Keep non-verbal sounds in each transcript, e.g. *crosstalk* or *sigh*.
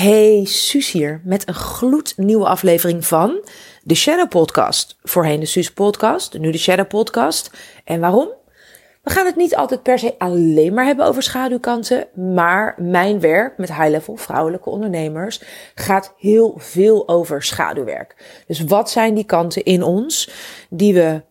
Hey, Suus hier met een gloednieuwe aflevering van de Shadow Podcast. Voorheen de Suus Podcast, nu de Shadow Podcast. En waarom? We gaan het niet altijd per se alleen maar hebben over schaduwkanten, maar mijn werk met high-level vrouwelijke ondernemers gaat heel veel over schaduwwerk. Dus wat zijn die kanten in ons die we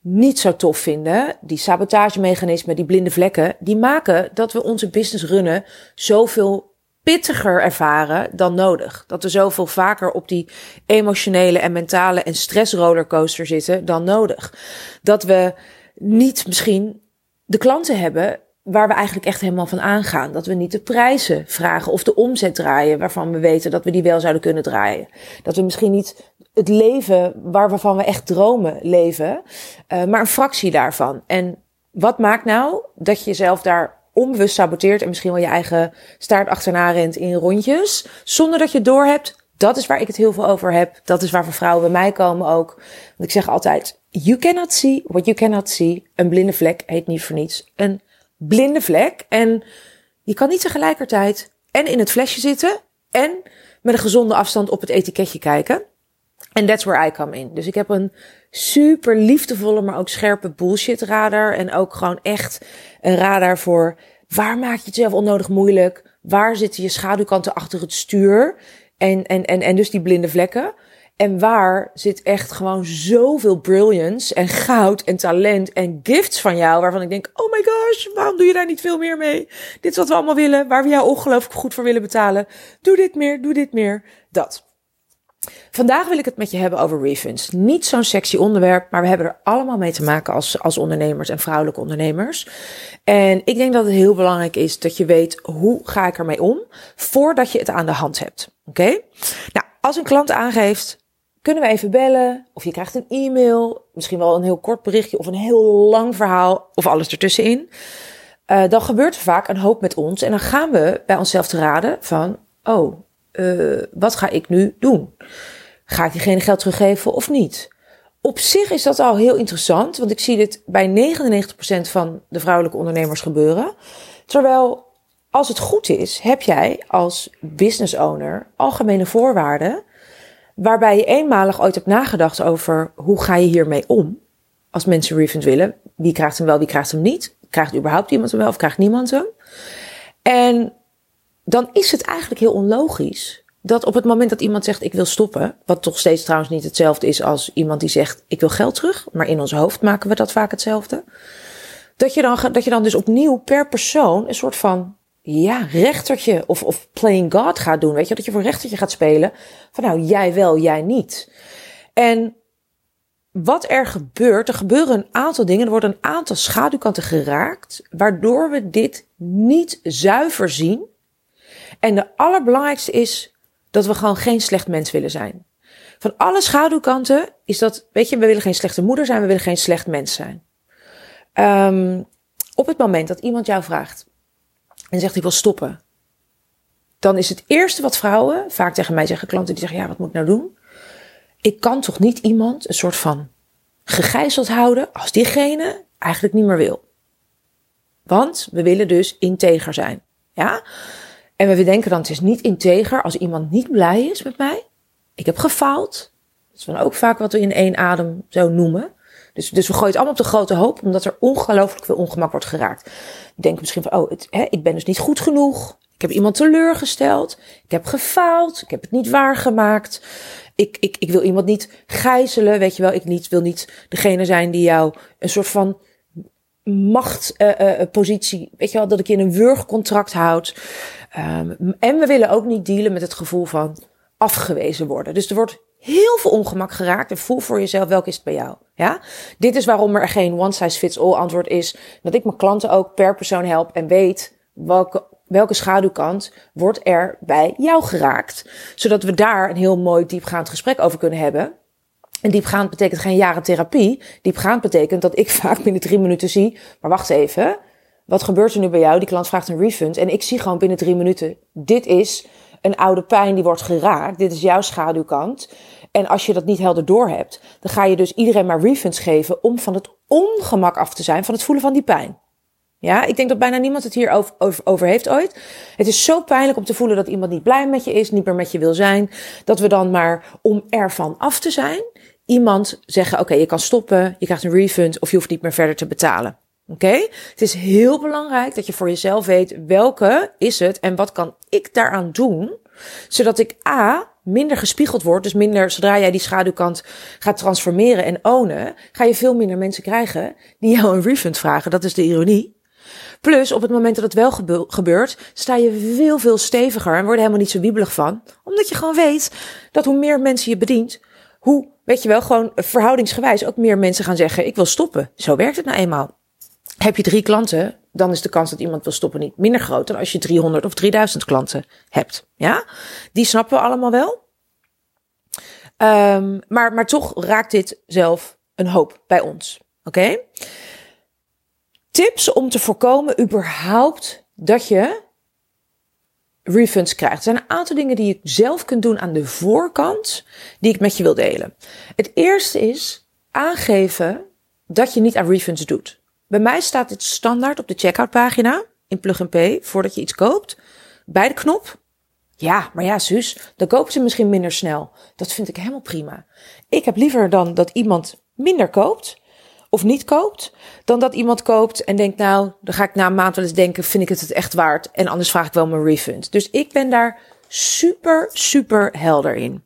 niet zo tof vinden, die sabotagemechanismen, die blinde vlekken, die maken dat we onze business runnen zoveel pittiger ervaren dan nodig. Dat we zoveel vaker op die emotionele en mentale en stressrollercoaster zitten dan nodig. Dat we niet misschien de klanten hebben waar we eigenlijk echt helemaal van aangaan. Dat we niet de prijzen vragen of de omzet draaien waarvan we weten dat we die wel zouden kunnen draaien. Dat we misschien niet het leven waarvan we echt dromen leven, uh, maar een fractie daarvan. En wat maakt nou dat je jezelf daar onbewust saboteert en misschien wel je eigen staart achterna rent in rondjes, zonder dat je het doorhebt. Dat is waar ik het heel veel over heb. Dat is waar vrouwen bij mij komen ook. Want ik zeg altijd, you cannot see what you cannot see. Een blinde vlek heet niet voor niets. Een blinde vlek. En je kan niet tegelijkertijd en in het flesje zitten en met een gezonde afstand op het etiketje kijken. En that's where I come in. Dus ik heb een super liefdevolle, maar ook scherpe bullshit radar. En ook gewoon echt een radar voor waar maak je het zelf onnodig moeilijk? Waar zitten je schaduwkanten achter het stuur? En, en, en, en dus die blinde vlekken. En waar zit echt gewoon zoveel brilliance en goud en talent en gifts van jou, waarvan ik denk, oh my gosh, waarom doe je daar niet veel meer mee? Dit is wat we allemaal willen, waar we jou ongelooflijk goed voor willen betalen. Doe dit meer, doe dit meer. Dat. Vandaag wil ik het met je hebben over refunds. Niet zo'n sexy onderwerp, maar we hebben er allemaal mee te maken als, als ondernemers en vrouwelijke ondernemers. En ik denk dat het heel belangrijk is dat je weet hoe ga ik ermee om voordat je het aan de hand hebt. Oké? Nou, als een klant aangeeft, kunnen we even bellen? Of je krijgt een e-mail, misschien wel een heel kort berichtje of een heel lang verhaal of alles ertussenin. Uh, dan gebeurt er vaak een hoop met ons en dan gaan we bij onszelf te raden van, oh, uh, wat ga ik nu doen? Ga ik diegene geld teruggeven of niet? Op zich is dat al heel interessant, want ik zie dit bij 99% van de vrouwelijke ondernemers gebeuren. Terwijl, als het goed is, heb jij als business owner algemene voorwaarden, waarbij je eenmalig ooit hebt nagedacht over hoe ga je hiermee om. Als mensen refund willen, wie krijgt hem wel, wie krijgt hem niet? Krijgt überhaupt iemand hem wel of krijgt niemand hem? En dan is het eigenlijk heel onlogisch dat op het moment dat iemand zegt ik wil stoppen, wat toch steeds trouwens niet hetzelfde is als iemand die zegt ik wil geld terug, maar in ons hoofd maken we dat vaak hetzelfde. Dat je dan, dat je dan dus opnieuw per persoon een soort van ja, rechtertje of, of playing God gaat doen. Weet je, dat je voor rechtertje gaat spelen. Van nou, jij wel, jij niet. En wat er gebeurt, er gebeuren een aantal dingen. Er worden een aantal schaduwkanten geraakt, waardoor we dit niet zuiver zien en de allerbelangrijkste is dat we gewoon geen slecht mens willen zijn. Van alle schaduwkanten is dat, weet je, we willen geen slechte moeder zijn, we willen geen slecht mens zijn. Um, op het moment dat iemand jou vraagt en zegt ik wil stoppen, dan is het eerste wat vrouwen vaak tegen mij zeggen, klanten die zeggen ja, wat moet ik nou doen? Ik kan toch niet iemand een soort van gegijzeld houden als diegene eigenlijk niet meer wil. Want we willen dus integer zijn. Ja? En we denken dan, het is niet integer als iemand niet blij is met mij. Ik heb gefaald. Dat is dan ook vaak wat we in één adem zo noemen. Dus, dus we gooien het allemaal op de grote hoop, omdat er ongelooflijk veel ongemak wordt geraakt. We denken misschien van, oh, het, hè, ik ben dus niet goed genoeg. Ik heb iemand teleurgesteld. Ik heb gefaald. Ik heb het niet waargemaakt. Ik, ik, ik wil iemand niet gijzelen. Weet je wel, ik niet, wil niet degene zijn die jou een soort van machtpositie. Uh, uh, weet je wel, dat ik je in een wurgcontract houd. Um, en we willen ook niet dealen met het gevoel van afgewezen worden. Dus er wordt heel veel ongemak geraakt. En voel voor jezelf welke is het bij jou. Ja? Dit is waarom er geen one size fits all antwoord is. Dat ik mijn klanten ook per persoon help en weet welke, welke schaduwkant wordt er bij jou geraakt. Zodat we daar een heel mooi diepgaand gesprek over kunnen hebben. En diepgaand betekent geen jaren therapie. Diepgaand betekent dat ik *laughs* vaak binnen drie minuten zie. Maar wacht even. Wat gebeurt er nu bij jou? Die klant vraagt een refund. En ik zie gewoon binnen drie minuten. Dit is een oude pijn die wordt geraakt. Dit is jouw schaduwkant. En als je dat niet helder doorhebt, dan ga je dus iedereen maar refunds geven om van het ongemak af te zijn van het voelen van die pijn. Ja, ik denk dat bijna niemand het hier over, over, over, heeft ooit. Het is zo pijnlijk om te voelen dat iemand niet blij met je is, niet meer met je wil zijn. Dat we dan maar, om ervan af te zijn, iemand zeggen: Oké, je kan stoppen, je krijgt een refund of je hoeft niet meer verder te betalen. Oké? Het is heel belangrijk dat je voor jezelf weet welke is het en wat kan ik daaraan doen, zodat ik A minder gespiegeld wordt. Dus minder, zodra jij die schaduwkant gaat transformeren en ownen, ga je veel minder mensen krijgen die jou een refund vragen. Dat is de ironie. Plus, op het moment dat het wel gebeurt, sta je veel, veel steviger en word helemaal niet zo wiebelig van. Omdat je gewoon weet dat hoe meer mensen je bedient, hoe, weet je wel, gewoon verhoudingsgewijs ook meer mensen gaan zeggen, ik wil stoppen. Zo werkt het nou eenmaal. Heb je drie klanten, dan is de kans dat iemand wil stoppen niet minder groot dan als je 300 of 3000 klanten hebt. Ja, die snappen we allemaal wel. Um, maar, maar toch raakt dit zelf een hoop bij ons. Oké? Tips om te voorkomen überhaupt dat je refunds krijgt. Er zijn een aantal dingen die je zelf kunt doen aan de voorkant die ik met je wil delen. Het eerste is aangeven dat je niet aan refunds doet. Bij mij staat dit standaard op de checkout pagina in Plug Pay voordat je iets koopt. Bij de knop. Ja, maar ja, Suus, dan kopen ze misschien minder snel. Dat vind ik helemaal prima. Ik heb liever dan dat iemand minder koopt of niet koopt, dan dat iemand koopt en denkt, nou, dan ga ik na een maand wel eens denken, vind ik het het echt waard? En anders vraag ik wel mijn refund. Dus ik ben daar super, super helder in.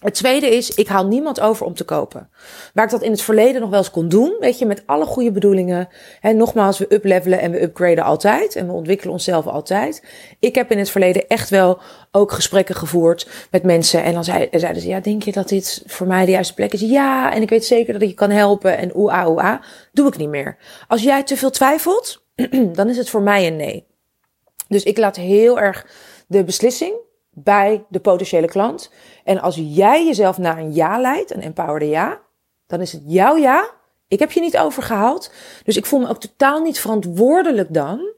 Het tweede is, ik haal niemand over om te kopen. Waar ik dat in het verleden nog wel eens kon doen, weet je, met alle goede bedoelingen. En nogmaals, we uplevelen en we upgraden altijd. En we ontwikkelen onszelf altijd. Ik heb in het verleden echt wel ook gesprekken gevoerd met mensen. En dan zeiden ze, ja, denk je dat dit voor mij de juiste plek is? Ja, en ik weet zeker dat ik je kan helpen. En oea, oea. Doe ik niet meer. Als jij te veel twijfelt, *clears throat* dan is het voor mij een nee. Dus ik laat heel erg de beslissing bij de potentiële klant. En als jij jezelf naar een ja leidt, een empowerde ja, dan is het jouw ja. Ik heb je niet overgehaald. Dus ik voel me ook totaal niet verantwoordelijk dan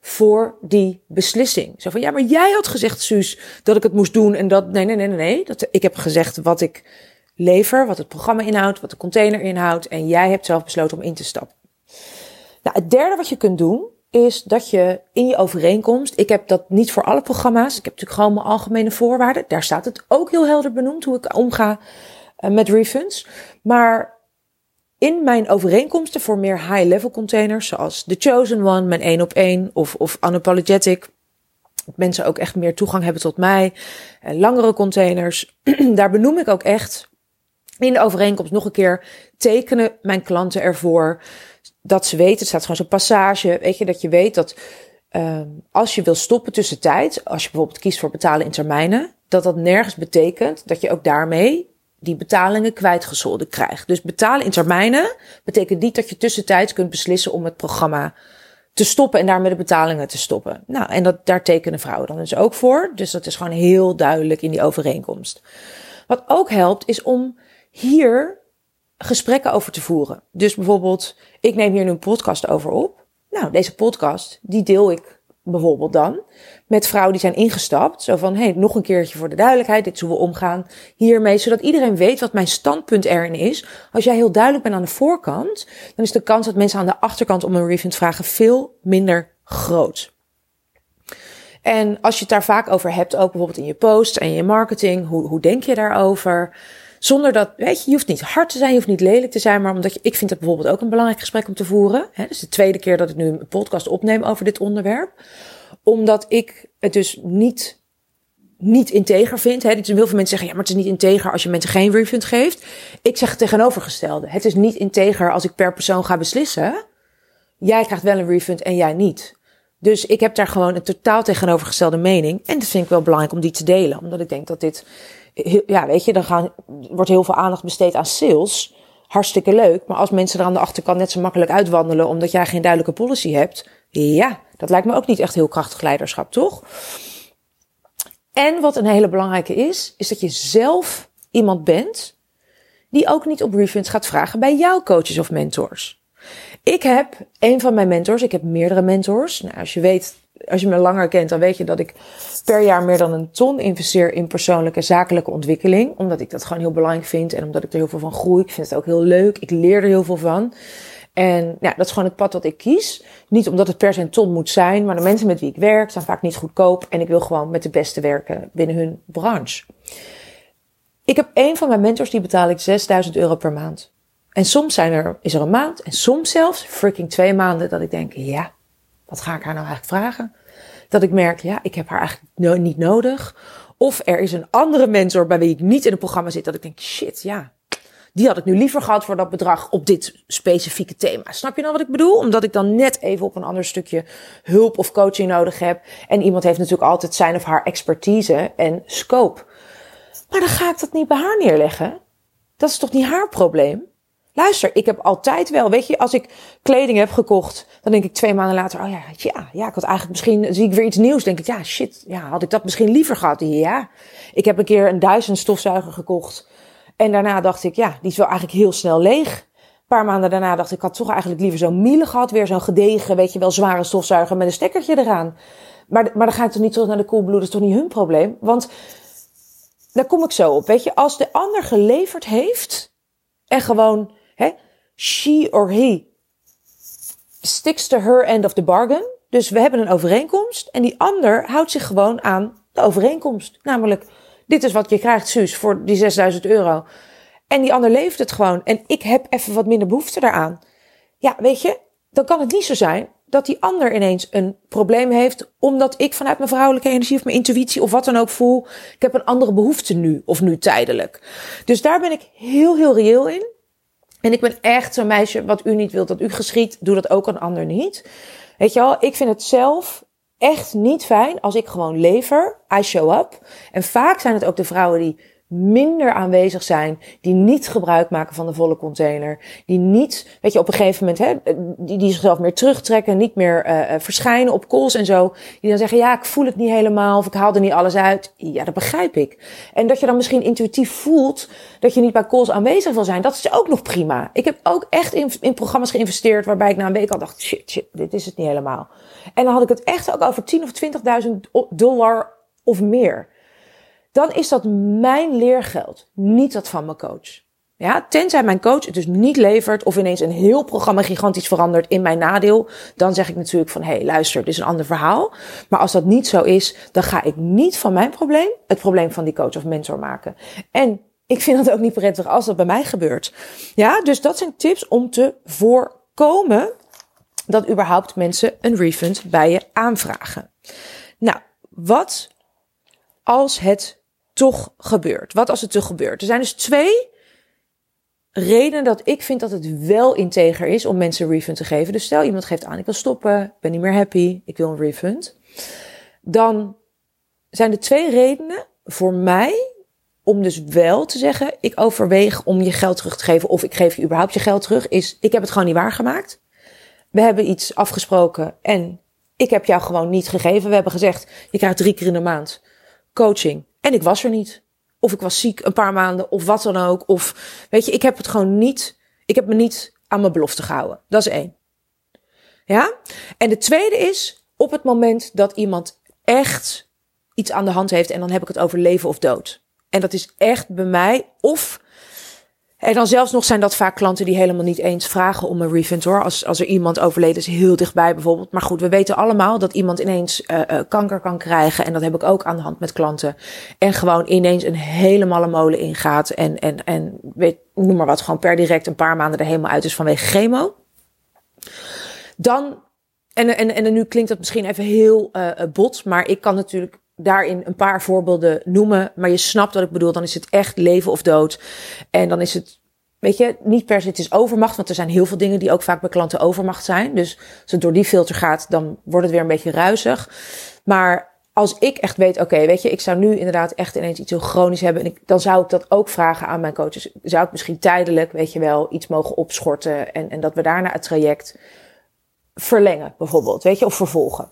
voor die beslissing. Zo van, ja, maar jij had gezegd, Suus, dat ik het moest doen en dat, nee, nee, nee, nee, nee. Dat, ik heb gezegd wat ik lever, wat het programma inhoudt, wat de container inhoudt en jij hebt zelf besloten om in te stappen. Nou, het derde wat je kunt doen, is dat je in je overeenkomst, ik heb dat niet voor alle programma's, ik heb natuurlijk gewoon mijn algemene voorwaarden, daar staat het ook heel helder benoemd hoe ik omga eh, met refunds. Maar in mijn overeenkomsten voor meer high-level containers, zoals The Chosen One, mijn 1 op 1 of, of Unapologetic, mensen ook echt meer toegang hebben tot mij, eh, langere containers, *clears throat* daar benoem ik ook echt in de overeenkomst nog een keer tekenen mijn klanten ervoor dat ze weten, het staat gewoon zo'n passage, weet je, dat je weet dat uh, als je wil stoppen tussen tijd, als je bijvoorbeeld kiest voor betalen in termijnen, dat dat nergens betekent dat je ook daarmee die betalingen kwijtgescholden krijgt. Dus betalen in termijnen betekent niet dat je tussentijds kunt beslissen om het programma te stoppen en daarmee de betalingen te stoppen. Nou, en dat, daar tekenen vrouwen dan dus ook voor. Dus dat is gewoon heel duidelijk in die overeenkomst. Wat ook helpt, is om hier gesprekken over te voeren. Dus bijvoorbeeld, ik neem hier nu een podcast over op. Nou, deze podcast, die deel ik bijvoorbeeld dan met vrouwen die zijn ingestapt. Zo van, hey, nog een keertje voor de duidelijkheid, dit zullen we omgaan hiermee, zodat iedereen weet wat mijn standpunt erin is. Als jij heel duidelijk bent aan de voorkant, dan is de kans dat mensen aan de achterkant om een refund vragen veel minder groot. En als je het daar vaak over hebt, ook bijvoorbeeld in je post en je marketing, hoe, hoe denk je daarover? Zonder dat, weet je, je hoeft niet hard te zijn, je hoeft niet lelijk te zijn, maar omdat je, ik vind het bijvoorbeeld ook een belangrijk gesprek om te voeren. Hè, dus de tweede keer dat ik nu een podcast opneem over dit onderwerp. Omdat ik het dus niet, niet integer vind. Hè. Dus heel veel mensen zeggen, ja, maar het is niet integer als je mensen geen refund geeft. Ik zeg het tegenovergestelde. Het is niet integer als ik per persoon ga beslissen. Jij krijgt wel een refund en jij niet. Dus ik heb daar gewoon een totaal tegenovergestelde mening. En dat vind ik wel belangrijk om die te delen. Omdat ik denk dat dit ja, weet je, dan gaan, wordt heel veel aandacht besteed aan sales. Hartstikke leuk. Maar als mensen er aan de achterkant net zo makkelijk uitwandelen omdat jij geen duidelijke policy hebt. Ja, dat lijkt me ook niet echt heel krachtig leiderschap, toch? En wat een hele belangrijke is, is dat je zelf iemand bent die ook niet op refunds gaat vragen bij jouw coaches of mentors. Ik heb een van mijn mentors, ik heb meerdere mentors. Nou, als je weet als je me langer kent, dan weet je dat ik per jaar meer dan een ton investeer in persoonlijke zakelijke ontwikkeling. Omdat ik dat gewoon heel belangrijk vind en omdat ik er heel veel van groei. Ik vind het ook heel leuk. Ik leer er heel veel van. En ja, dat is gewoon het pad dat ik kies. Niet omdat het per se een ton moet zijn, maar de mensen met wie ik werk zijn vaak niet goedkoop. En ik wil gewoon met de beste werken binnen hun branche. Ik heb een van mijn mentors, die betaal ik 6000 euro per maand. En soms zijn er, is er een maand en soms zelfs freaking twee maanden dat ik denk, ja, wat ga ik haar nou eigenlijk vragen? Dat ik merk, ja, ik heb haar eigenlijk niet nodig. Of er is een andere mentor bij wie ik niet in het programma zit, dat ik denk, shit, ja, die had ik nu liever gehad voor dat bedrag op dit specifieke thema. Snap je nou wat ik bedoel? Omdat ik dan net even op een ander stukje hulp of coaching nodig heb. En iemand heeft natuurlijk altijd zijn of haar expertise en scope. Maar dan ga ik dat niet bij haar neerleggen. Dat is toch niet haar probleem? Luister, ik heb altijd wel, weet je, als ik kleding heb gekocht, dan denk ik twee maanden later, oh ja, ja, ja, ik had eigenlijk misschien, zie ik weer iets nieuws, denk ik, ja, shit, ja, had ik dat misschien liever gehad? Ja, ik heb een keer een duizend stofzuiger gekocht en daarna dacht ik, ja, die is wel eigenlijk heel snel leeg. Een paar maanden daarna dacht ik, ik had toch eigenlijk liever zo'n Miele gehad, weer zo'n gedegen, weet je wel, zware stofzuiger met een stekkertje eraan. Maar, maar dan ga ik toch niet terug naar de Coolblue, dat is toch niet hun probleem? Want daar kom ik zo op, weet je, als de ander geleverd heeft en gewoon Hè? She or he sticks to her end of the bargain. Dus we hebben een overeenkomst en die ander houdt zich gewoon aan de overeenkomst. Namelijk, dit is wat je krijgt, Suus, voor die 6000 euro. En die ander leeft het gewoon. En ik heb even wat minder behoefte daaraan. Ja, weet je, dan kan het niet zo zijn dat die ander ineens een probleem heeft, omdat ik vanuit mijn vrouwelijke energie of mijn intuïtie of wat dan ook voel, ik heb een andere behoefte nu of nu tijdelijk. Dus daar ben ik heel, heel reëel in. En ik ben echt zo'n meisje, wat u niet wilt dat u geschiet, doe dat ook een ander niet. Weet je wel, ik vind het zelf echt niet fijn als ik gewoon lever, I show up. En vaak zijn het ook de vrouwen die minder aanwezig zijn, die niet gebruik maken van de volle container, die niet, weet je, op een gegeven moment, hè, die, die zichzelf meer terugtrekken, niet meer uh, verschijnen op calls en zo, die dan zeggen, ja, ik voel het niet helemaal, of ik haal er niet alles uit. Ja, dat begrijp ik. En dat je dan misschien intuïtief voelt dat je niet bij calls aanwezig wil zijn, dat is ook nog prima. Ik heb ook echt in, in programma's geïnvesteerd waarbij ik na een week al dacht, shit, shit, dit is het niet helemaal. En dan had ik het echt ook over 10 of 20.000 dollar of meer dan is dat mijn leergeld, niet dat van mijn coach. Ja, tenzij mijn coach het dus niet levert of ineens een heel programma gigantisch verandert in mijn nadeel, dan zeg ik natuurlijk van hé, hey, luister, dit is een ander verhaal. Maar als dat niet zo is, dan ga ik niet van mijn probleem het probleem van die coach of mentor maken. En ik vind het ook niet prettig als dat bij mij gebeurt. Ja, dus dat zijn tips om te voorkomen dat überhaupt mensen een refund bij je aanvragen. Nou, wat als het toch gebeurt? Wat als het toch gebeurt? Er zijn dus twee redenen dat ik vind dat het wel integer is om mensen een refund te geven. Dus stel iemand geeft aan, ik wil stoppen, ik ben niet meer happy, ik wil een refund. Dan zijn er twee redenen voor mij om dus wel te zeggen, ik overweeg om je geld terug te geven of ik geef je überhaupt je geld terug, is ik heb het gewoon niet waargemaakt. We hebben iets afgesproken en ik heb jou gewoon niet gegeven. We hebben gezegd, je krijgt drie keer in de maand coaching. En ik was er niet. Of ik was ziek een paar maanden, of wat dan ook. Of weet je, ik heb het gewoon niet. Ik heb me niet aan mijn belofte gehouden. Dat is één. Ja? En de tweede is op het moment dat iemand echt iets aan de hand heeft. En dan heb ik het over leven of dood. En dat is echt bij mij of en dan zelfs nog zijn dat vaak klanten die helemaal niet eens vragen om een refund hoor. Als, als er iemand overleden is, heel dichtbij bijvoorbeeld. Maar goed, we weten allemaal dat iemand ineens uh, kanker kan krijgen. En dat heb ik ook aan de hand met klanten. En gewoon ineens een helemaal molen ingaat. En, en, en weet, noem maar wat, gewoon per direct een paar maanden er helemaal uit is vanwege chemo. Dan, en, en, en nu klinkt dat misschien even heel uh, bot, maar ik kan natuurlijk daarin een paar voorbeelden noemen. Maar je snapt wat ik bedoel. Dan is het echt leven of dood. En dan is het, weet je, niet per se het is overmacht. Want er zijn heel veel dingen die ook vaak bij klanten overmacht zijn. Dus als het door die filter gaat, dan wordt het weer een beetje ruisig. Maar als ik echt weet, oké, weet je, ik zou nu inderdaad echt ineens iets heel chronisch hebben. En ik, dan zou ik dat ook vragen aan mijn coaches. Zou ik misschien tijdelijk, weet je wel, iets mogen opschorten. En, en dat we daarna het traject verlengen, bijvoorbeeld. Weet je, of vervolgen.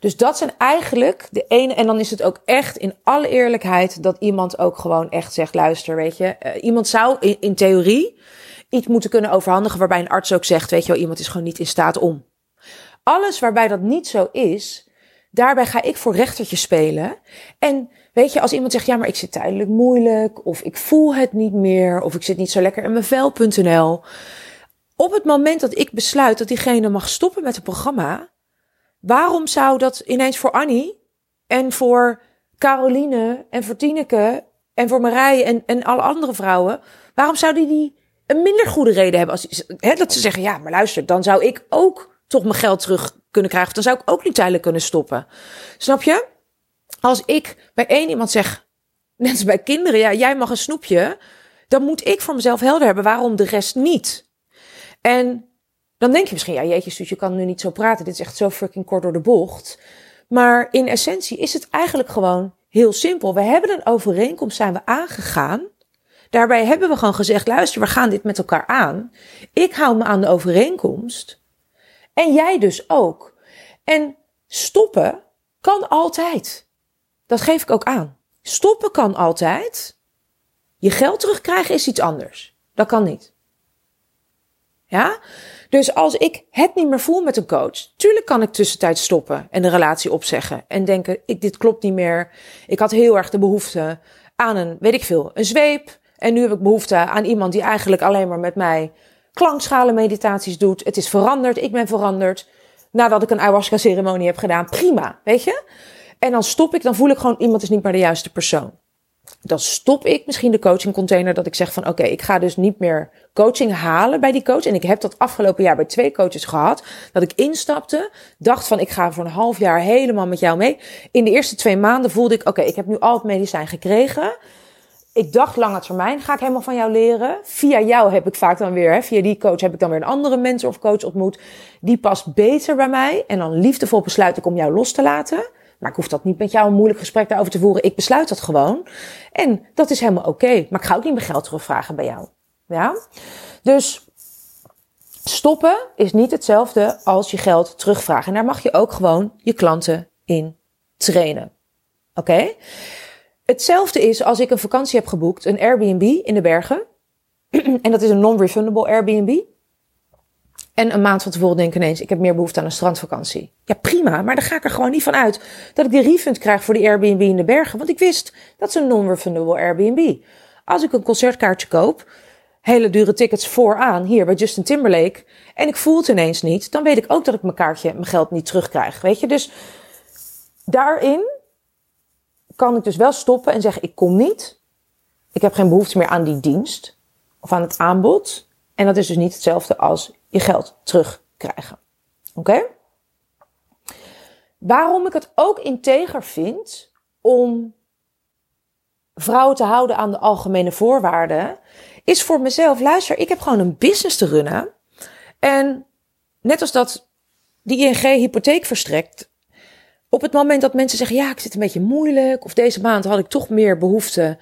Dus dat zijn eigenlijk de ene. En dan is het ook echt in alle eerlijkheid dat iemand ook gewoon echt zegt: luister, weet je, uh, iemand zou in, in, theorie iets moeten kunnen overhandigen waarbij een arts ook zegt: weet je wel, iemand is gewoon niet in staat om. Alles waarbij dat niet zo is, daarbij ga ik voor rechtertje spelen. En weet je, als iemand zegt: ja, maar ik zit tijdelijk moeilijk, of ik voel het niet meer, of ik zit niet zo lekker in mijn vel.nl op het moment dat ik besluit dat diegene mag stoppen met het programma, waarom zou dat ineens voor Annie en voor Caroline en voor Tineke en voor Marije en, en alle andere vrouwen, waarom zou die een minder goede reden hebben als hè, dat ze zeggen, ja, maar luister, dan zou ik ook toch mijn geld terug kunnen krijgen. Dan zou ik ook niet tijdelijk kunnen stoppen. Snap je? Als ik bij één iemand zeg, *laughs* net als bij kinderen, ja, jij mag een snoepje, dan moet ik voor mezelf helder hebben waarom de rest niet. En dan denk je misschien, ja, jeetje, Suus, je kan nu niet zo praten. Dit is echt zo fucking kort door de bocht. Maar in essentie is het eigenlijk gewoon heel simpel. We hebben een overeenkomst, zijn we aangegaan. Daarbij hebben we gewoon gezegd, luister, we gaan dit met elkaar aan. Ik hou me aan de overeenkomst. En jij dus ook. En stoppen kan altijd. Dat geef ik ook aan. Stoppen kan altijd. Je geld terugkrijgen is iets anders. Dat kan niet. Ja? Dus als ik het niet meer voel met een coach, tuurlijk kan ik tussentijds stoppen en de relatie opzeggen en denken, ik, dit klopt niet meer. Ik had heel erg de behoefte aan een, weet ik veel, een zweep. En nu heb ik behoefte aan iemand die eigenlijk alleen maar met mij klankschalen meditaties doet. Het is veranderd, ik ben veranderd. Nadat ik een ayahuasca ceremonie heb gedaan, prima, weet je? En dan stop ik, dan voel ik gewoon iemand is niet meer de juiste persoon. Dan stop ik misschien de coaching container dat ik zeg van oké, ik ga dus niet meer coaching halen bij die coach. En ik heb dat afgelopen jaar bij twee coaches gehad. Dat ik instapte, dacht van ik ga voor een half jaar helemaal met jou mee. In de eerste twee maanden voelde ik oké, ik heb nu al het medicijn gekregen ik dacht lange termijn ga ik helemaal van jou leren. Via jou heb ik vaak dan weer, hè, via die coach heb ik dan weer een andere mentor of coach ontmoet. Die past beter bij mij. En dan liefdevol besluit ik om jou los te laten. Maar ik hoef dat niet met jou een moeilijk gesprek daarover te voeren. Ik besluit dat gewoon. En dat is helemaal oké. Maar ik ga ook niet mijn geld terugvragen bij jou. Ja? Dus stoppen is niet hetzelfde als je geld terugvragen. En daar mag je ook gewoon je klanten in trainen. Oké? Hetzelfde is als ik een vakantie heb geboekt, een Airbnb in de bergen. *clears throat* en dat is een non-refundable Airbnb. En een maand van tevoren denk ik ineens, ik heb meer behoefte aan een strandvakantie. Ja, prima, maar dan ga ik er gewoon niet van uit dat ik die refund krijg voor die Airbnb in de bergen. Want ik wist, dat is een non-refundable Airbnb. Als ik een concertkaartje koop, hele dure tickets vooraan, hier bij Justin Timberlake, en ik voel het ineens niet, dan weet ik ook dat ik mijn kaartje, mijn geld niet terugkrijg. Weet je, dus daarin kan ik dus wel stoppen en zeggen: ik kom niet. Ik heb geen behoefte meer aan die dienst of aan het aanbod. En dat is dus niet hetzelfde als je geld terugkrijgen. Oké? Waarom ik het ook integer vind om vrouwen te houden aan de algemene voorwaarden, is voor mezelf: luister, ik heb gewoon een business te runnen. En net als dat die ING hypotheek verstrekt, op het moment dat mensen zeggen, ja, ik zit een beetje moeilijk, of deze maand had ik toch meer behoefte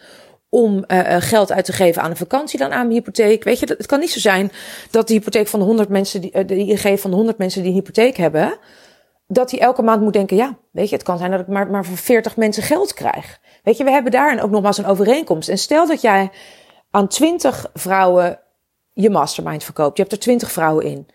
om uh, geld uit te geven aan een vakantie dan aan mijn hypotheek. Weet je, het kan niet zo zijn dat de hypotheek van de 100 mensen, die, uh, de ING van de 100 mensen die een hypotheek hebben, dat die elke maand moet denken, ja, weet je, het kan zijn dat ik maar, maar voor 40 mensen geld krijg. Weet je, we hebben daarin ook nogmaals een overeenkomst. En stel dat jij aan 20 vrouwen je mastermind verkoopt. Je hebt er 20 vrouwen in.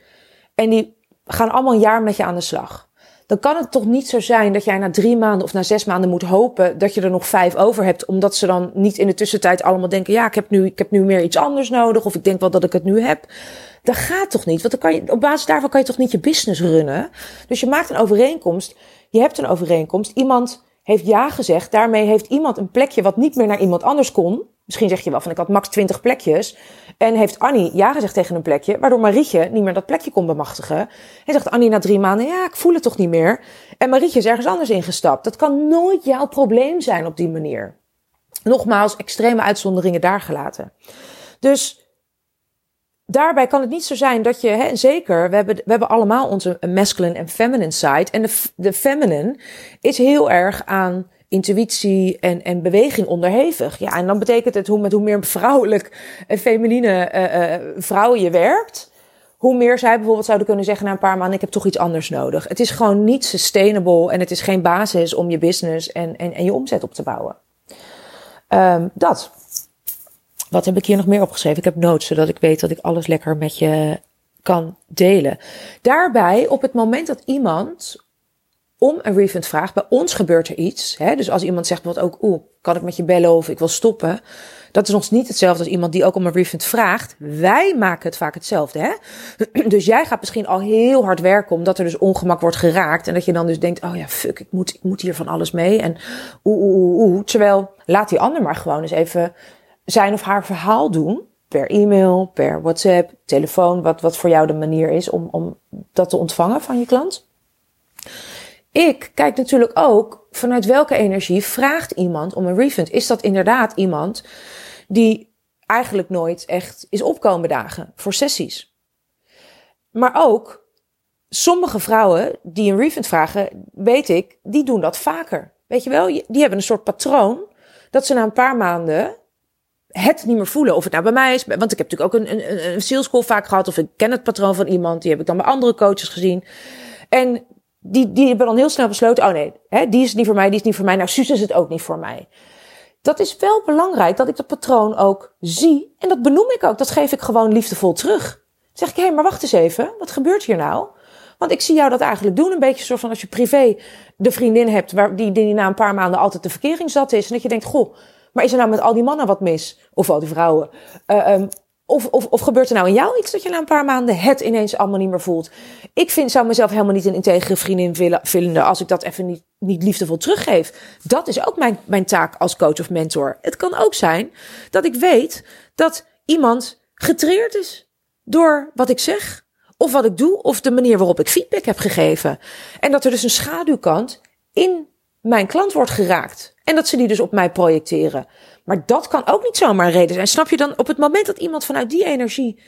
En die gaan allemaal een jaar met je aan de slag dan kan het toch niet zo zijn dat jij na drie maanden of na zes maanden moet hopen dat je er nog vijf over hebt, omdat ze dan niet in de tussentijd allemaal denken, ja, ik heb nu, ik heb nu meer iets anders nodig, of ik denk wel dat ik het nu heb. Dat gaat toch niet? Want dan kan je, op basis daarvan kan je toch niet je business runnen? Dus je maakt een overeenkomst, je hebt een overeenkomst, iemand heeft ja gezegd, daarmee heeft iemand een plekje wat niet meer naar iemand anders kon. Misschien zeg je wel van ik had max 20 plekjes. En heeft Annie ja gezegd tegen een plekje, waardoor Marietje niet meer dat plekje kon bemachtigen. En zegt Annie na drie maanden, ja, ik voel het toch niet meer. En Marietje is ergens anders ingestapt. Dat kan nooit jouw probleem zijn op die manier. Nogmaals, extreme uitzonderingen daar gelaten. Dus daarbij kan het niet zo zijn dat je, hè, zeker, we hebben, we hebben allemaal onze masculine en feminine side. En de, de feminine is heel erg aan intuïtie en, en beweging onderhevig. Ja, en dan betekent het hoe met hoe meer vrouwelijk en feminine uh, vrouwen je werkt, hoe meer zij bijvoorbeeld zouden kunnen zeggen na een paar maanden, ik heb toch iets anders nodig. Het is gewoon niet sustainable en het is geen basis om je business en, en, en je omzet op te bouwen. Um, dat. Wat heb ik hier nog meer opgeschreven? Ik heb notes, zodat ik weet dat ik alles lekker met je kan delen. Daarbij, op het moment dat iemand om een refund vraagt. Bij ons gebeurt er iets. Hè? Dus als iemand zegt wat ook, oeh, kan ik met je bellen of ik wil stoppen. Dat is nog niet hetzelfde als iemand die ook om een refund vraagt. Wij maken het vaak hetzelfde. Hè? *clears throat* Dus jij gaat misschien al heel hard werken omdat er dus ongemak wordt geraakt. En dat je dan dus denkt, oh ja, fuck, ik moet, ik moet hier van alles mee. En oeh, oeh, oeh. Terwijl, laat die ander maar gewoon eens even zijn of haar verhaal doen. Per e-mail, per WhatsApp, telefoon. Wat, wat voor jou de manier is om, om dat te ontvangen van je klant. Ik kijk natuurlijk ook vanuit welke energie vraagt iemand om een refund. Is dat inderdaad iemand die eigenlijk nooit echt is opkomen dagen voor sessies? Maar ook sommige vrouwen die een refund vragen, weet ik, die doen dat vaker. Weet je wel, die hebben een soort patroon dat ze na een paar maanden het niet meer voelen. Of het nou bij mij is. Want ik heb natuurlijk ook een, een, een sales call vaak gehad. Of ik ken het patroon van iemand. Die heb ik dan bij andere coaches gezien. En die, die hebben dan heel snel besloten, oh nee, hè, die is niet voor mij, die is niet voor mij. Nou, Suus is het ook niet voor mij. Dat is wel belangrijk dat ik dat patroon ook zie. En dat benoem ik ook. Dat geef ik gewoon liefdevol terug. Dan zeg ik, hé, hey, maar wacht eens even. Wat gebeurt hier nou? Want ik zie jou dat eigenlijk doen. Een beetje soort van als je privé de vriendin hebt waar, die, die na een paar maanden altijd de verkering zat is. En dat je denkt, goh, maar is er nou met al die mannen wat mis? Of al die vrouwen? Uh, um, of, of, of gebeurt er nou in jou iets dat je na een paar maanden het ineens allemaal niet meer voelt? Ik vind, zou mezelf helemaal niet een integere vriendin vinden als ik dat even niet, niet liefdevol teruggeef. Dat is ook mijn, mijn taak als coach of mentor. Het kan ook zijn dat ik weet dat iemand getreerd is door wat ik zeg. Of wat ik doe, of de manier waarop ik feedback heb gegeven. En dat er dus een schaduwkant in mijn klant wordt geraakt. En dat ze die dus op mij projecteren. Maar dat kan ook niet zomaar een reden zijn. Snap je dan op het moment dat iemand vanuit die energie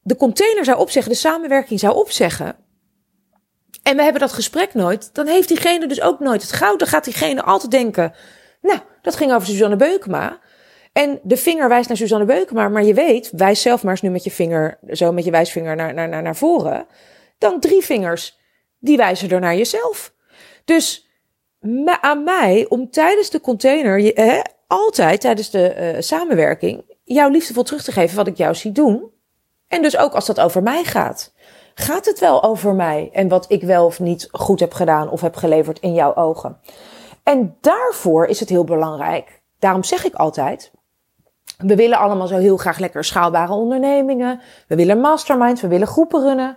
de container zou opzeggen, de samenwerking zou opzeggen. En we hebben dat gesprek nooit, dan heeft diegene dus ook nooit het goud. Dan gaat diegene altijd denken, nou, dat ging over Suzanne Beukema. En de vinger wijst naar Suzanne Beukema, maar je weet, wijs zelf maar eens nu met je vinger, zo met je wijsvinger naar, naar, naar, naar voren. Dan drie vingers, die wijzen er naar jezelf. Dus aan mij om tijdens de container, hè, altijd tijdens de uh, samenwerking, jouw liefdevol terug te geven wat ik jou zie doen. En dus ook als dat over mij gaat. Gaat het wel over mij en wat ik wel of niet goed heb gedaan of heb geleverd in jouw ogen? En daarvoor is het heel belangrijk. Daarom zeg ik altijd, we willen allemaal zo heel graag lekker schaalbare ondernemingen. We willen masterminds, we willen groepen runnen.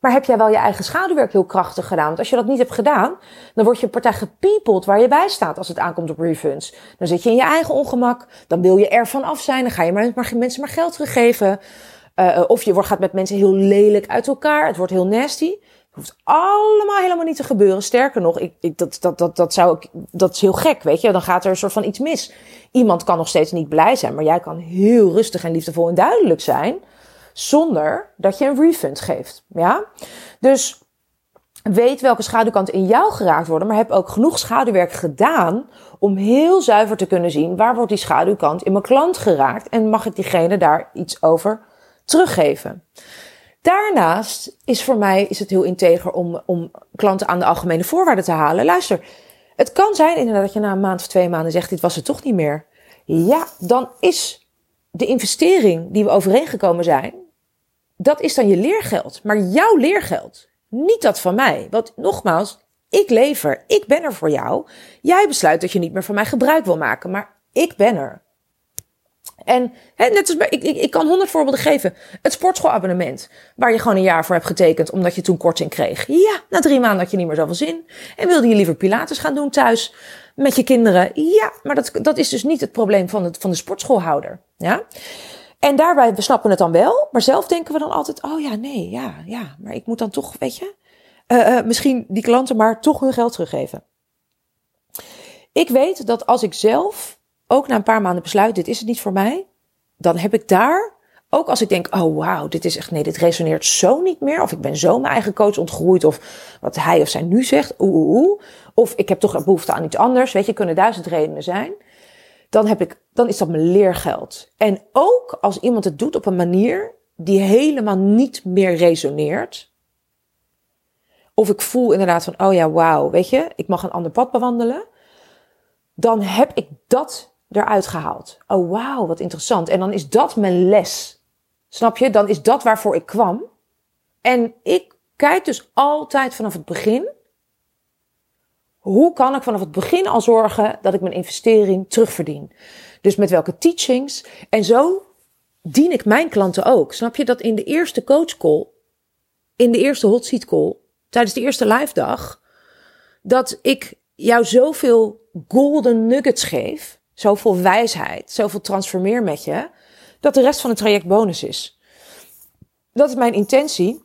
Maar heb jij wel je eigen schaduwwerk heel krachtig gedaan? Want als je dat niet hebt gedaan, dan word je partij gepiepeld waar je bij staat als het aankomt op refunds. Dan zit je in je eigen ongemak. Dan wil je ervan af zijn. Dan ga je maar, mensen maar geld teruggeven. Uh, of je gaat met mensen heel lelijk uit elkaar. Het wordt heel nasty. Het hoeft allemaal helemaal niet te gebeuren. Sterker nog, ik, ik, dat, dat, dat, dat, zou ik, dat is heel gek, weet je. Dan gaat er een soort van iets mis. Iemand kan nog steeds niet blij zijn, maar jij kan heel rustig en liefdevol en duidelijk zijn zonder dat je een refund geeft. Ja? Dus weet welke schaduwkanten in jou geraakt worden, maar heb ook genoeg schaduwwerk gedaan om heel zuiver te kunnen zien waar wordt die schaduwkant in mijn klant geraakt en mag ik diegene daar iets over teruggeven. Daarnaast is voor mij is het heel integer om, om klanten aan de algemene voorwaarden te halen. Luister, het kan zijn inderdaad dat je na een maand of twee maanden zegt, dit was het toch niet meer. Ja, dan is de investering die we overeengekomen zijn, dat is dan je leergeld. Maar jouw leergeld, niet dat van mij. Want nogmaals, ik lever, ik ben er voor jou. Jij besluit dat je niet meer van mij gebruik wil maken, maar ik ben er. En hè, net als bij, ik, ik, kan honderd voorbeelden geven. Het sportschoolabonnement, waar je gewoon een jaar voor hebt getekend, omdat je toen korting kreeg. Ja, na drie maanden had je niet meer zoveel zin. En wilde je liever Pilates gaan doen thuis met je kinderen. Ja, maar dat, dat is dus niet het probleem van, het, van de sportschoolhouder. Ja? En daarbij, we snappen het dan wel, maar zelf denken we dan altijd, oh ja, nee, ja, ja, maar ik moet dan toch, weet je, uh, uh, misschien die klanten maar toch hun geld teruggeven. Ik weet dat als ik zelf ook na een paar maanden besluit, dit is het niet voor mij, dan heb ik daar, ook als ik denk, oh wauw, dit is echt, nee, dit resoneert zo niet meer, of ik ben zo mijn eigen coach ontgroeid, of wat hij of zij nu zegt, oeh, oeh, of ik heb toch behoefte aan iets anders, weet je, kunnen duizend redenen zijn dan, heb ik, dan is dat mijn leergeld. En ook als iemand het doet op een manier die helemaal niet meer resoneert. Of ik voel inderdaad van, oh ja, wauw, weet je, ik mag een ander pad bewandelen. Dan heb ik dat eruit gehaald. Oh wauw, wat interessant. En dan is dat mijn les. Snap je? Dan is dat waarvoor ik kwam. En ik kijk dus altijd vanaf het begin hoe kan ik vanaf het begin al zorgen dat ik mijn investering terugverdien? Dus met welke teachings? En zo dien ik mijn klanten ook. Snap je dat in de eerste coach call, in de eerste hot seat call, tijdens de eerste live dag, dat ik jou zoveel golden nuggets geef, zoveel wijsheid, zoveel transformeer met je, dat de rest van het traject bonus is. Dat is mijn intentie.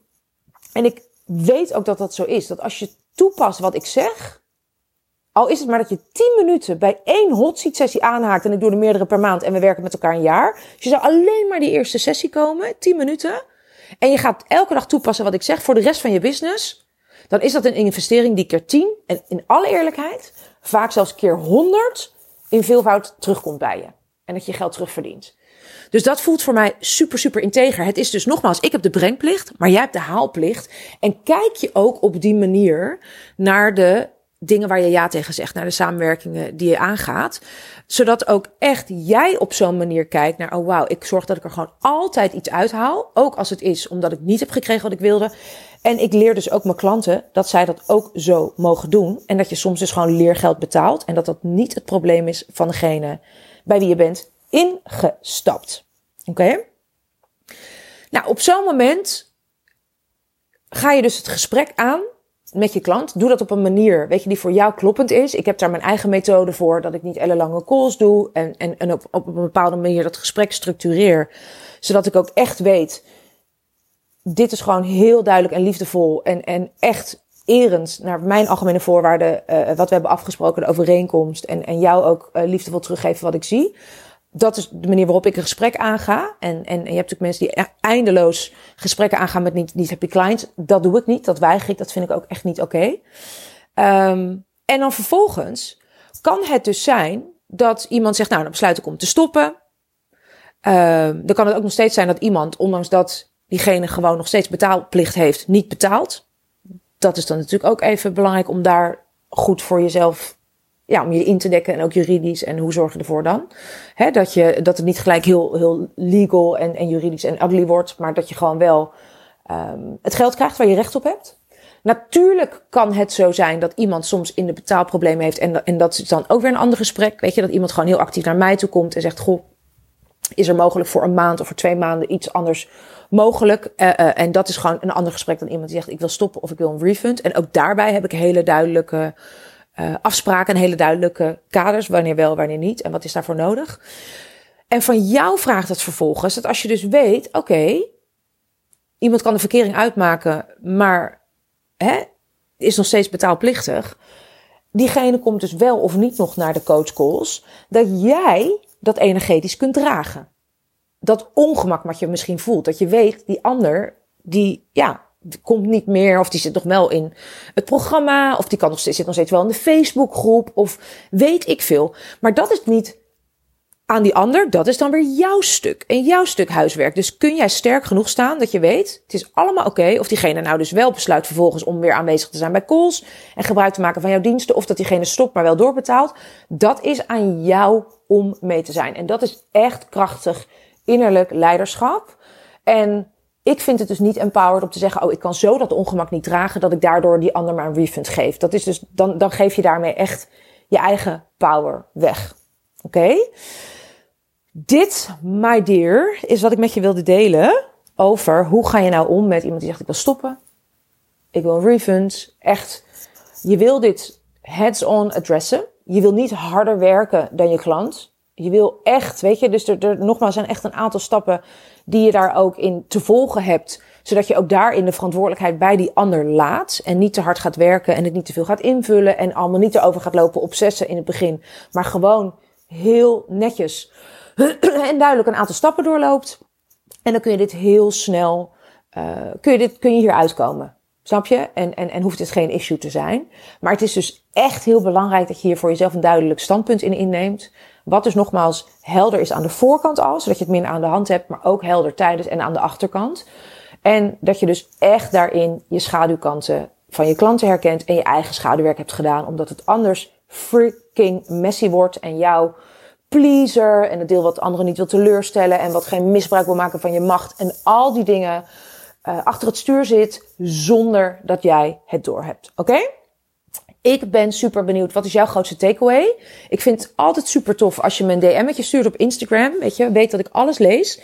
En ik weet ook dat dat zo is. Dat als je toepast wat ik zeg, al is het maar dat je 10 minuten bij één hot seat sessie aanhaakt en ik doe er meerdere per maand en we werken met elkaar een jaar. Dus je zou alleen maar die eerste sessie komen, 10 minuten. En je gaat elke dag toepassen wat ik zeg voor de rest van je business. Dan is dat een investering die keer 10 en in alle eerlijkheid vaak zelfs keer 100 in veelvoud terugkomt bij je. En dat je geld terugverdient. Dus dat voelt voor mij super, super integer. Het is dus nogmaals, ik heb de brengplicht, maar jij hebt de haalplicht. En kijk je ook op die manier naar de dingen waar je ja tegen zegt, naar de samenwerkingen die je aangaat. Zodat ook echt jij op zo'n manier kijkt naar, oh wauw, ik zorg dat ik er gewoon altijd iets uithaal. Ook als het is omdat ik niet heb gekregen wat ik wilde. En ik leer dus ook mijn klanten dat zij dat ook zo mogen doen. En dat je soms dus gewoon leergeld betaalt. En dat dat niet het probleem is van degene bij wie je bent ingestapt. Oké? Nou, op zo'n moment ga je dus het gesprek aan met je klant. Doe dat op een manier, weet je, die voor jou kloppend is. Ik heb daar mijn eigen methode voor, dat ik niet ellenlange calls doe. En, en, en op, op een bepaalde manier dat gesprek structureer. Zodat ik ook echt weet, dit is gewoon heel duidelijk en liefdevol. En, en echt erend naar mijn algemene voorwaarden, uh, wat we hebben afgesproken, de overeenkomst. En, en jou ook uh, liefdevol teruggeven wat ik zie dat is de manier waarop ik een gesprek aanga. En, en, je hebt natuurlijk mensen die e-, eindeloos gesprekken aangaan met niet, niet happy clients. Dat doe ik niet, dat weiger ik, dat vind ik ook echt niet oké. Um, en dan vervolgens kan het dus zijn dat iemand zegt, nou dan besluit ik om te stoppen. Um, dan kan het ook nog steeds zijn dat iemand, ondanks dat diegene gewoon nog steeds betaalplicht heeft, niet betaalt. Dat is dan natuurlijk ook even belangrijk om daar goed voor jezelf ja, om je in te dekken en ook juridisch. En hoe zorg je ervoor dan? Hè, dat, je, dat het niet gelijk heel, heel legal en, en juridisch en ugly wordt, maar dat je gewoon wel um, het geld krijgt waar je recht op hebt. Natuurlijk kan het zo zijn dat iemand soms in de betaalproblemen heeft. En, en dat is dan ook weer een ander gesprek. Weet je, dat iemand gewoon heel actief naar mij toe komt en zegt: Goh, is er mogelijk voor een maand of voor twee maanden iets anders mogelijk? Uh, uh, en dat is gewoon een ander gesprek dan iemand die zegt: Ik wil stoppen of ik wil een refund. En ook daarbij heb ik hele duidelijke uh, afspraken en hele duidelijke kaders. Wanneer wel, wanneer niet. En wat is daarvoor nodig. En van jou vraagt het vervolgens dat als je dus weet, oké, iemand kan de verkering uitmaken, maar hè, is nog steeds betaalplichtig. Diegene komt dus wel of niet nog naar de coachcalls. Dat jij dat energetisch kunt dragen. Dat ongemak wat je misschien voelt. Dat je weet, die ander, die, ja, komt niet meer, of die zit nog wel in het programma, of die kan nog steeds, zit nog steeds wel in de Facebookgroep, of weet ik veel. Maar dat is niet aan die ander, dat is dan weer jouw stuk en jouw stuk huiswerk. Dus kun jij sterk genoeg staan dat je weet, het is allemaal oké. Of diegene nou dus wel besluit vervolgens om weer aanwezig te zijn bij calls en gebruik te maken van jouw diensten, of dat diegene stopt maar wel doorbetaalt. Dat is aan jou om mee te zijn. En dat is echt krachtig innerlijk leiderschap. En ik vind het dus niet empowered om te zeggen, oh, ik kan zo dat ongemak niet dragen, dat ik daardoor die ander maar een refund geef. Dat is dus, dan, dan geef je daarmee echt je eigen power weg. Oké? Dit, my dear, is wat ik met je wilde delen over hoe ga je nou om met iemand die zegt, ik wil stoppen. Ik wil een refund. Echt, je wil dit hands-on adressen. Je wil niet harder werken dan je klant. Je wil echt, weet je, dus er, er nogmaals zijn echt een aantal stappen die je daar ook in te volgen hebt. Zodat je ook daarin de verantwoordelijkheid bij die ander laat. En niet te hard gaat werken en het niet te veel gaat invullen. En allemaal niet erover gaat lopen obsessen in het begin. Maar gewoon heel netjes *clears throat* en duidelijk een aantal stappen doorloopt. En dan kun je dit heel snel, uh, kun, je dit, kun je hier uitkomen. Snap je? En, en, en hoeft het geen issue te zijn. Maar het is dus echt heel belangrijk dat je hier voor jezelf een duidelijk standpunt in inneemt. Wat dus nogmaals helder is aan de voorkant al, zodat je het minder aan de hand hebt, maar ook helder tijdens en aan de achterkant. En dat je dus echt daarin je schaduwkanten van je klanten herkent en je eigen schaduwwerk hebt gedaan, omdat het anders freaking messy wordt en jouw pleaser en het deel wat anderen niet wil teleurstellen en wat geen misbruik wil maken van je macht en al die dingen uh, achter het stuur zit zonder dat jij het doorhebt. Oké? Ik ben super benieuwd. Wat is jouw grootste takeaway? Ik vind het altijd super tof als je me een DM'tje stuurt op Instagram. Weet je, weet dat ik alles lees.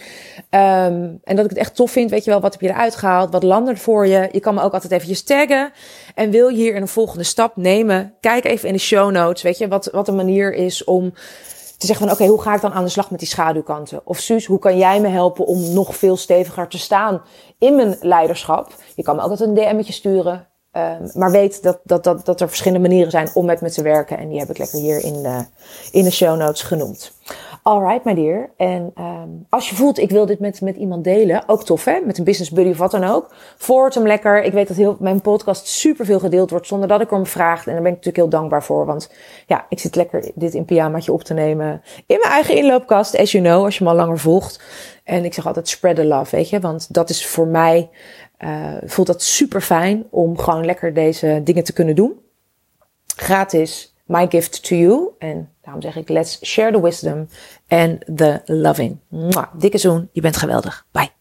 Um, en dat ik het echt tof vind. Weet je wel, wat heb je eruit gehaald? Wat landert voor je? Je kan me ook altijd eventjes taggen. En wil je hier een volgende stap nemen? Kijk even in de show notes. Weet je, wat, wat een manier is om te zeggen van oké, hoe ga ik dan aan de slag met die schaduwkanten? Of Suus, hoe kan jij me helpen om nog veel steviger te staan in mijn leiderschap? Je kan me altijd een DM'tje sturen. Um, maar weet dat, dat, dat, dat er verschillende manieren zijn om met me te werken. En die heb ik lekker hier in de, in de show notes genoemd. Alright, my dear. En um, als je voelt, ik wil dit met, met iemand delen, ook tof hè, met een business buddy of wat dan ook. Voort hem lekker. Ik weet dat heel, mijn podcast super veel gedeeld wordt zonder dat ik erom vraag. En daar ben ik natuurlijk heel dankbaar voor. Want ja, ik zit lekker dit in pyjamaatje op te nemen. In mijn eigen inloopkast, as you know, als je me al langer volgt. En ik zeg altijd spread the love, weet je. Want dat is voor mij uh, voelt dat super fijn om gewoon lekker deze dingen te kunnen doen. Gratis, my gift to you. En daarom zeg ik, let's share the wisdom and the loving. Dikke zoen, je bent geweldig. Bye.